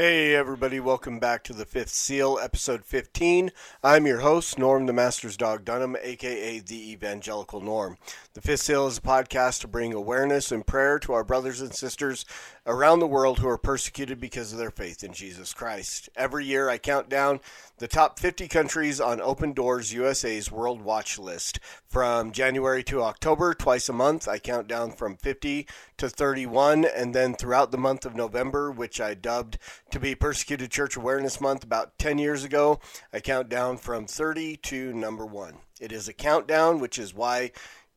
Hey, everybody, welcome back to the Fifth Seal, episode 15. I'm your host, Norm the Master's Dog Dunham, aka the Evangelical Norm. The Fifth Seal is a podcast to bring awareness and prayer to our brothers and sisters around the world who are persecuted because of their faith in Jesus Christ. Every year, I count down the top 50 countries on Open Doors USA's World Watch list. From January to October, twice a month, I count down from 50 to 31, and then throughout the month of November, which I dubbed to be Persecuted Church Awareness Month about 10 years ago, I count down from 30 to number one. It is a countdown, which is why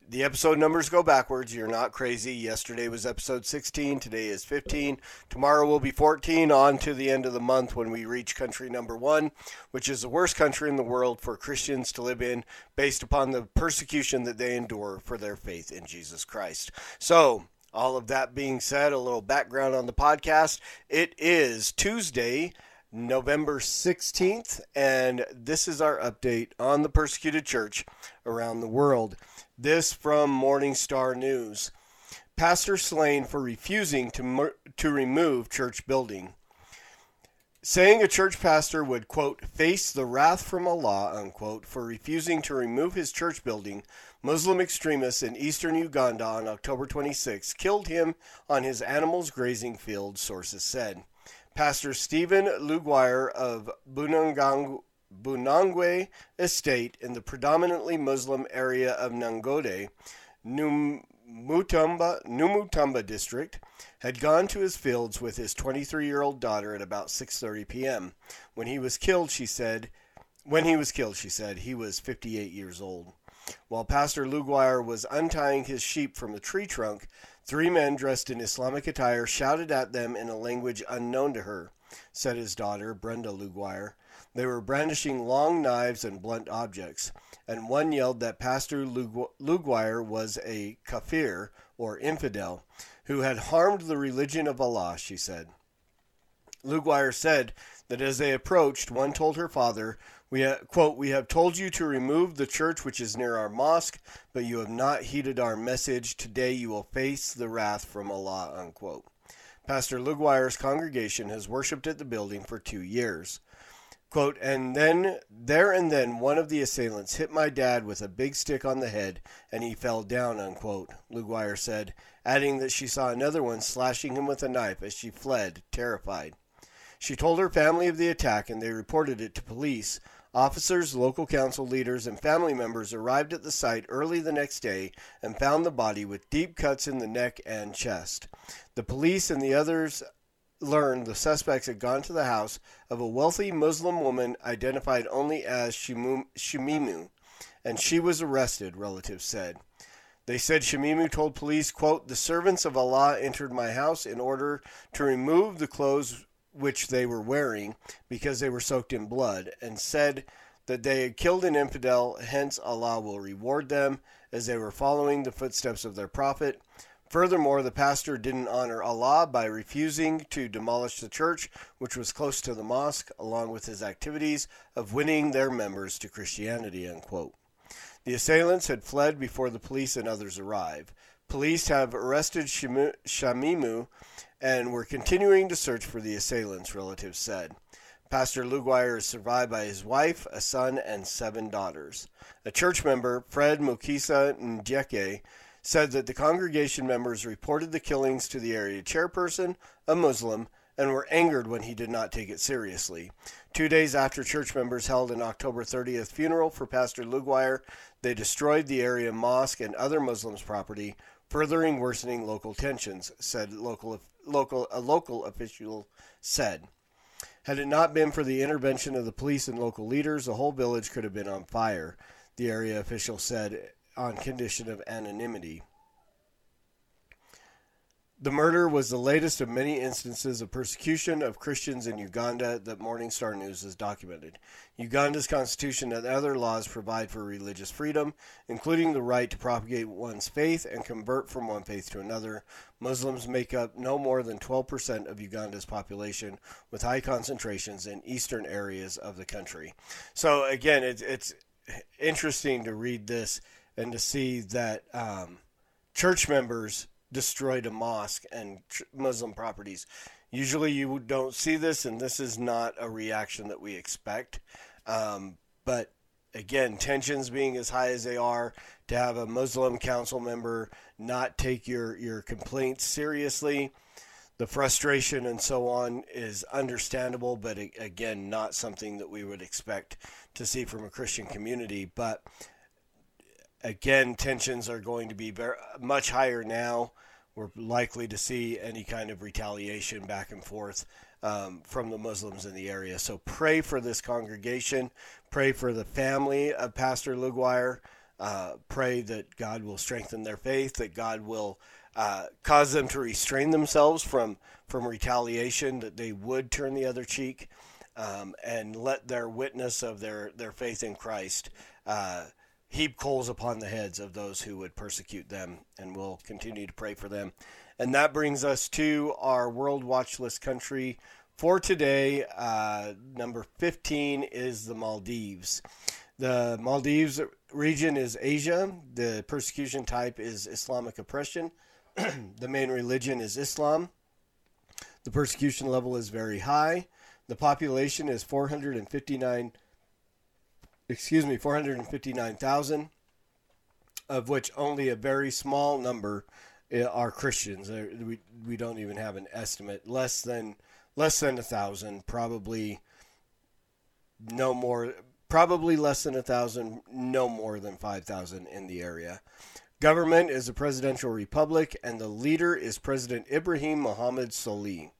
the episode numbers go backwards. You're not crazy. Yesterday was episode 16. Today is 15. Tomorrow will be 14 on to the end of the month when we reach country number one, which is the worst country in the world for Christians to live in based upon the persecution that they endure for their faith in Jesus Christ. So, all of that being said, a little background on the podcast. It is Tuesday, November 16th, and this is our update on the persecuted church around the world. This from Morningstar News. Pastor slain for refusing to, to remove church building. Saying a church pastor would, quote, face the wrath from Allah, unquote, for refusing to remove his church building, Muslim extremists in eastern Uganda on October 26 killed him on his animals grazing field, sources said. Pastor Stephen Lugwire of Bunangwe Estate in the predominantly Muslim area of Nangode, Numutumba, Numutumba district, had gone to his fields with his 23-year-old daughter at about 6:30 p.m. When he was killed, she said, when he was killed, she said, he was 58 years old. While Pastor Lugwire was untying his sheep from the tree trunk, three men dressed in Islamic attire shouted at them in a language unknown to her, said his daughter, Brenda Lugwire. They were brandishing long knives and blunt objects, and one yelled that Pastor Lugwire was a kafir, or infidel, who had harmed the religion of Allah, she said. Lugwire said that as they approached, one told her father, we quote, We have told you to remove the church which is near our mosque, but you have not heeded our message. Today you will face the wrath from Allah, unquote. Pastor Lugwire's congregation has worshipped at the building for two years. Quote, and then, there and then, one of the assailants hit my dad with a big stick on the head, and he fell down, unquote, Lugwire said, adding that she saw another one slashing him with a knife as she fled, terrified. She told her family of the attack, and they reported it to police. Officers, local council leaders, and family members arrived at the site early the next day and found the body with deep cuts in the neck and chest. The police and the others learned the suspects had gone to the house of a wealthy Muslim woman identified only as Shamimu, and she was arrested, relatives said. They said Shamimu told police, quote, The servants of Allah entered my house in order to remove the clothes which they were wearing because they were soaked in blood, and said that they had killed an infidel, hence Allah will reward them as they were following the footsteps of their prophet. Furthermore, the pastor didn't honor Allah by refusing to demolish the church, which was close to the mosque, along with his activities of winning their members to Christianity. Unquote. The assailants had fled before the police and others arrived. Police have arrested Shamimu and were continuing to search for the assailants, relatives said. Pastor Lugwire is survived by his wife, a son, and seven daughters. A church member, Fred Mukisa Njeke, said that the congregation members reported the killings to the area chairperson, a Muslim, and were angered when he did not take it seriously. Two days after church members held an October 30th funeral for Pastor Lugwire, they destroyed the area mosque and other Muslims' property, furthering worsening local tensions, said local, local, a local official said. Had it not been for the intervention of the police and local leaders, the whole village could have been on fire, the area official said on condition of anonymity. The murder was the latest of many instances of persecution of Christians in Uganda that Morning Star News has documented. Uganda's constitution and other laws provide for religious freedom, including the right to propagate one's faith and convert from one faith to another. Muslims make up no more than 12% of Uganda's population, with high concentrations in eastern areas of the country. So, again, it's, it's interesting to read this and to see that um, church members destroyed a mosque and Muslim properties. Usually you don't see this, and this is not a reaction that we expect. Um, but again, tensions being as high as they are, to have a Muslim council member not take your, your complaints seriously, the frustration and so on is understandable, but again, not something that we would expect to see from a Christian community. But again, tensions are going to be much higher now. We're likely to see any kind of retaliation back and forth um, from the Muslims in the area. So pray for this congregation. Pray for the family of Pastor Lugwire. Uh, pray that God will strengthen their faith, that God will uh, cause them to restrain themselves from, from retaliation, that they would turn the other cheek, um, and let their witness of their, their faith in Christ uh, heap coals upon the heads of those who would persecute them, and we'll continue to pray for them. And that brings us to our World Watch List country for today. Uh, number 15 is the Maldives. The Maldives region is Asia. The persecution type is Islamic oppression. the main religion is Islam. The persecution level is very high. The population is 459 excuse me, 459,000, of which only a very small number eh, are Christians. We, we don't even have an estimate. Less than less than a thousand, probably no more, probably less than a thousand, no more than five thousand in the area. Government is a presidential republic, and the leader is President Ibrahim Mohammed Solih.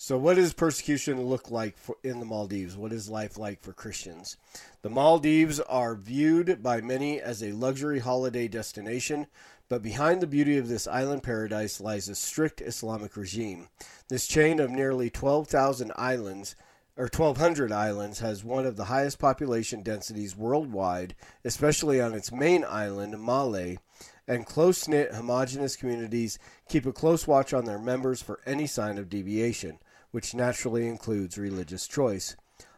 So, what does persecution look like for, in the Maldives? What is life like for Christians? The Maldives are viewed by many as a luxury holiday destination, but behind the beauty of this island paradise lies a strict Islamic regime. This chain of nearly 12,000 islands or 1200 islands has one of the highest population densities worldwide, especially on its main island, Malé, and close knit homogenous communities keep a close watch on their members for any sign of deviation which naturally includes religious choice.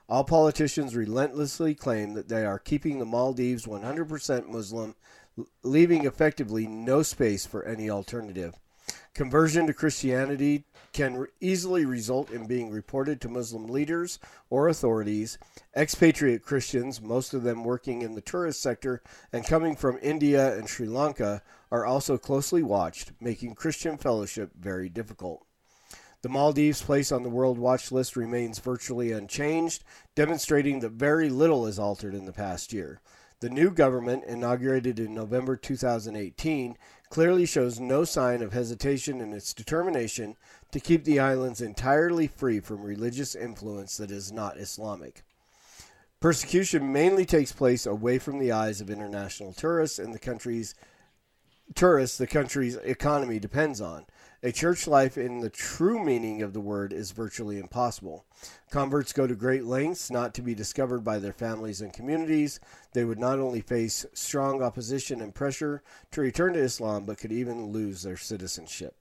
All politicians relentlessly claim that they are keeping the Maldives 100% Muslim, leaving effectively no space for any alternative. Conversion to Christianity can easily result in being reported to Muslim leaders or authorities. Expatriate Christians, most of them working in the tourist sector and coming from India and Sri Lanka, are also closely watched, making Christian fellowship very difficult. The Maldives' place on the World Watch list remains virtually unchanged, demonstrating that very little has altered in the past year. The new government, inaugurated in November 2018, clearly shows no sign of hesitation in its determination to keep the islands entirely free from religious influence that is not Islamic. Persecution mainly takes place away from the eyes of international tourists and the country's tourists the country's economy depends on. A church life in the true meaning of the word is virtually impossible. Converts go to great lengths not to be discovered by their families and communities. They would not only face strong opposition and pressure to return to Islam, but could even lose their citizenship.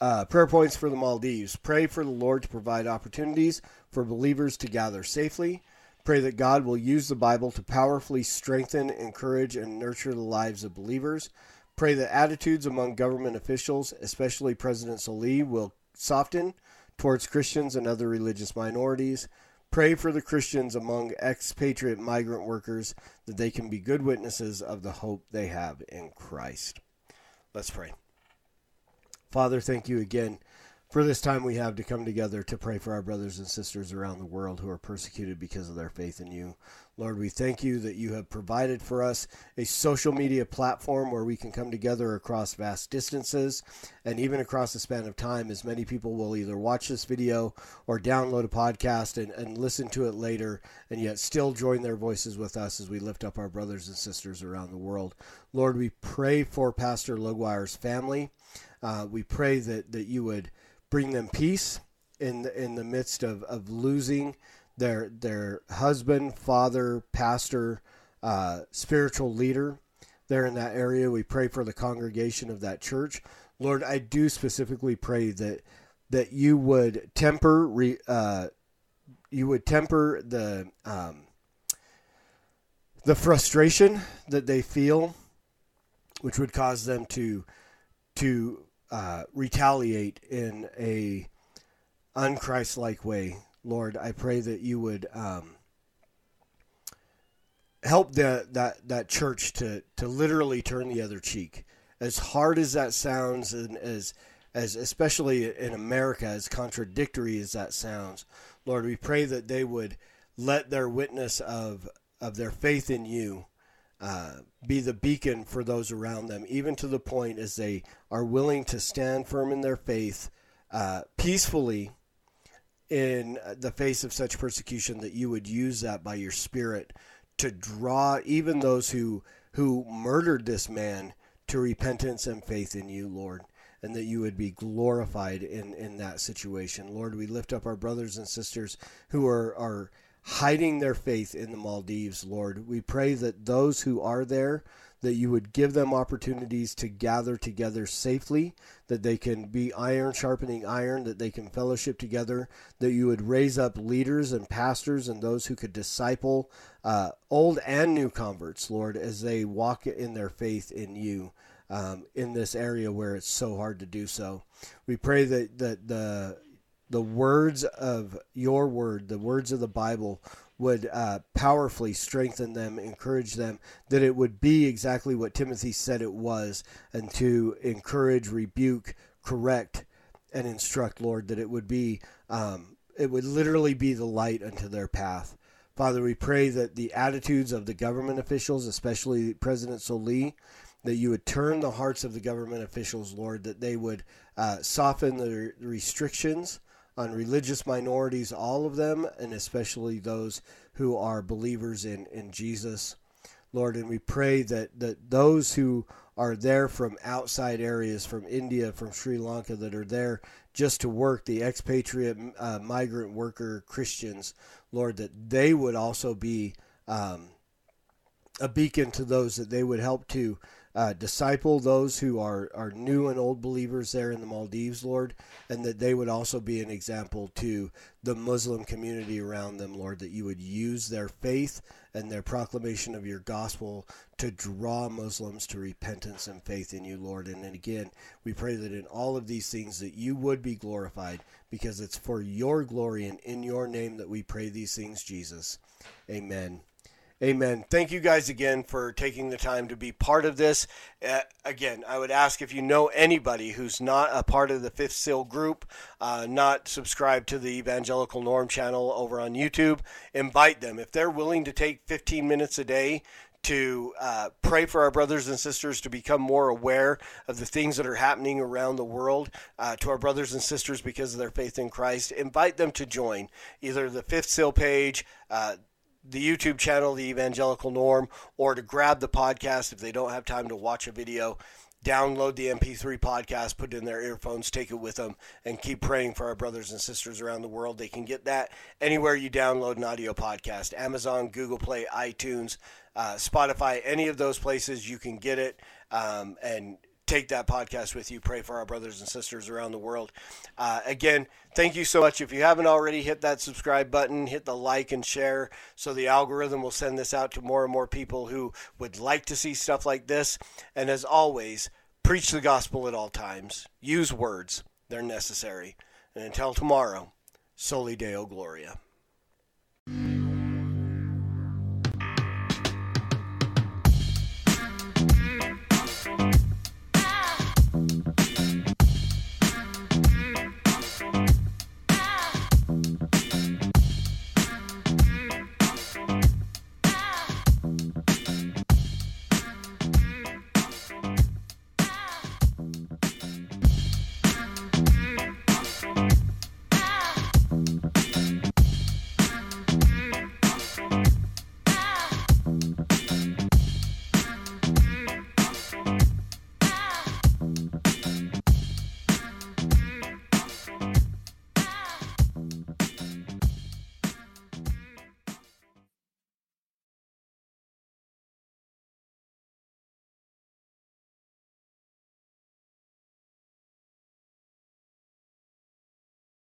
Uh, prayer points for the Maldives. Pray for the Lord to provide opportunities for believers to gather safely. Pray that God will use the Bible to powerfully strengthen, encourage, and nurture the lives of believers. Pray that attitudes among government officials, especially President Solih, will soften towards Christians and other religious minorities. Pray for the Christians among expatriate migrant workers that they can be good witnesses of the hope they have in Christ. Let's pray. Father, thank you again for this time we have to come together to pray for our brothers and sisters around the world who are persecuted because of their faith in you. Lord, we thank you that you have provided for us a social media platform where we can come together across vast distances and even across the span of time, as many people will either watch this video or download a podcast and, and listen to it later, and yet still join their voices with us as we lift up our brothers and sisters around the world. Lord, we pray for Pastor Lugwire's family. Uh, we pray that, that you would bring them peace in the, in the midst of, of losing their their husband, father, pastor, uh, spiritual leader there in that area. We pray for the congregation of that church. Lord, I do specifically pray that that you would temper uh, you would temper the um, the frustration that they feel, which would cause them to to uh, retaliate in a unchrist-like way. Lord, I pray that you would um, help the, that that church to to literally turn the other cheek. As hard as that sounds, and as as especially in America, as contradictory as that sounds, Lord, we pray that they would let their witness of of their faith in you uh, be the beacon for those around them, even to the point as they are willing to stand firm in their faith uh, peacefully in uh, the face of such persecution that you would use that by your spirit to draw even those who who murdered this man to repentance and faith in you lord and that you would be glorified in in that situation. Lord we lift up our brothers and sisters who are are hiding their faith in the maldives lord. We pray that those who are there that you would give them opportunities to gather together safely, that they can be iron sharpening iron, that they can fellowship together, that you would raise up leaders and pastors and those who could disciple uh, old and new converts, Lord, as they walk in their faith in you. Um, in this area where it's so hard to do so, we pray that, that the the words of your word, the words of the Bible, would uh, powerfully strengthen them, encourage them, that it would be exactly what Timothy said it was, and to encourage, rebuke, correct, and instruct, Lord, that it would be, um, it would literally be the light unto their path. Father, we pray that the attitudes of the government officials, especially President Solih, that you would turn the hearts of the government officials, Lord, that they would uh, soften the restrictions on religious minorities, all of them, and especially those who are believers in, in Jesus. Lord, and we pray that, that those who are there from outside areas, from India, from Sri Lanka, that are there just to work, the expatriate uh, migrant worker Christians, Lord, that they would also be um, a beacon to those that they would help to uh, disciple those who are, are new and old believers there in the Maldives, Lord, and that they would also be an example to the Muslim community around them, Lord, that you would use their faith and their proclamation of your gospel to draw Muslims to repentance and faith in you, Lord. And then again, we pray that in all of these things that you would be glorified because it's for your glory and in your name that we pray these things, Jesus. Amen. Amen. Thank you guys again for taking the time to be part of this. Uh, again, I would ask if you know anybody who's not a part of the Fifth Seal group, uh, not subscribed to the Evangelical Norm channel over on YouTube, invite them. If they're willing to take 15 minutes a day to uh, pray for our brothers and sisters to become more aware of the things that are happening around the world uh, to our brothers and sisters because of their faith in Christ. Invite them to join either the Fifth Seal page, uh, the YouTube channel, The Evangelical Norm, or to grab the podcast if they don't have time to watch a video. Download the MP3 podcast, put it in their earphones, take it with them, and keep praying for our brothers and sisters around the world. They can get that anywhere you download an audio podcast Amazon, Google Play, iTunes, uh, Spotify, any of those places you can get it. Um, and take that podcast with you. Pray for our brothers and sisters around the world. Uh, again, thank you so much. If you haven't already, hit that subscribe button, hit the like and share so the algorithm will send this out to more and more people who would like to see stuff like this. And as always, preach the gospel at all times, use words, they're necessary. And until tomorrow, Soli Deo Gloria.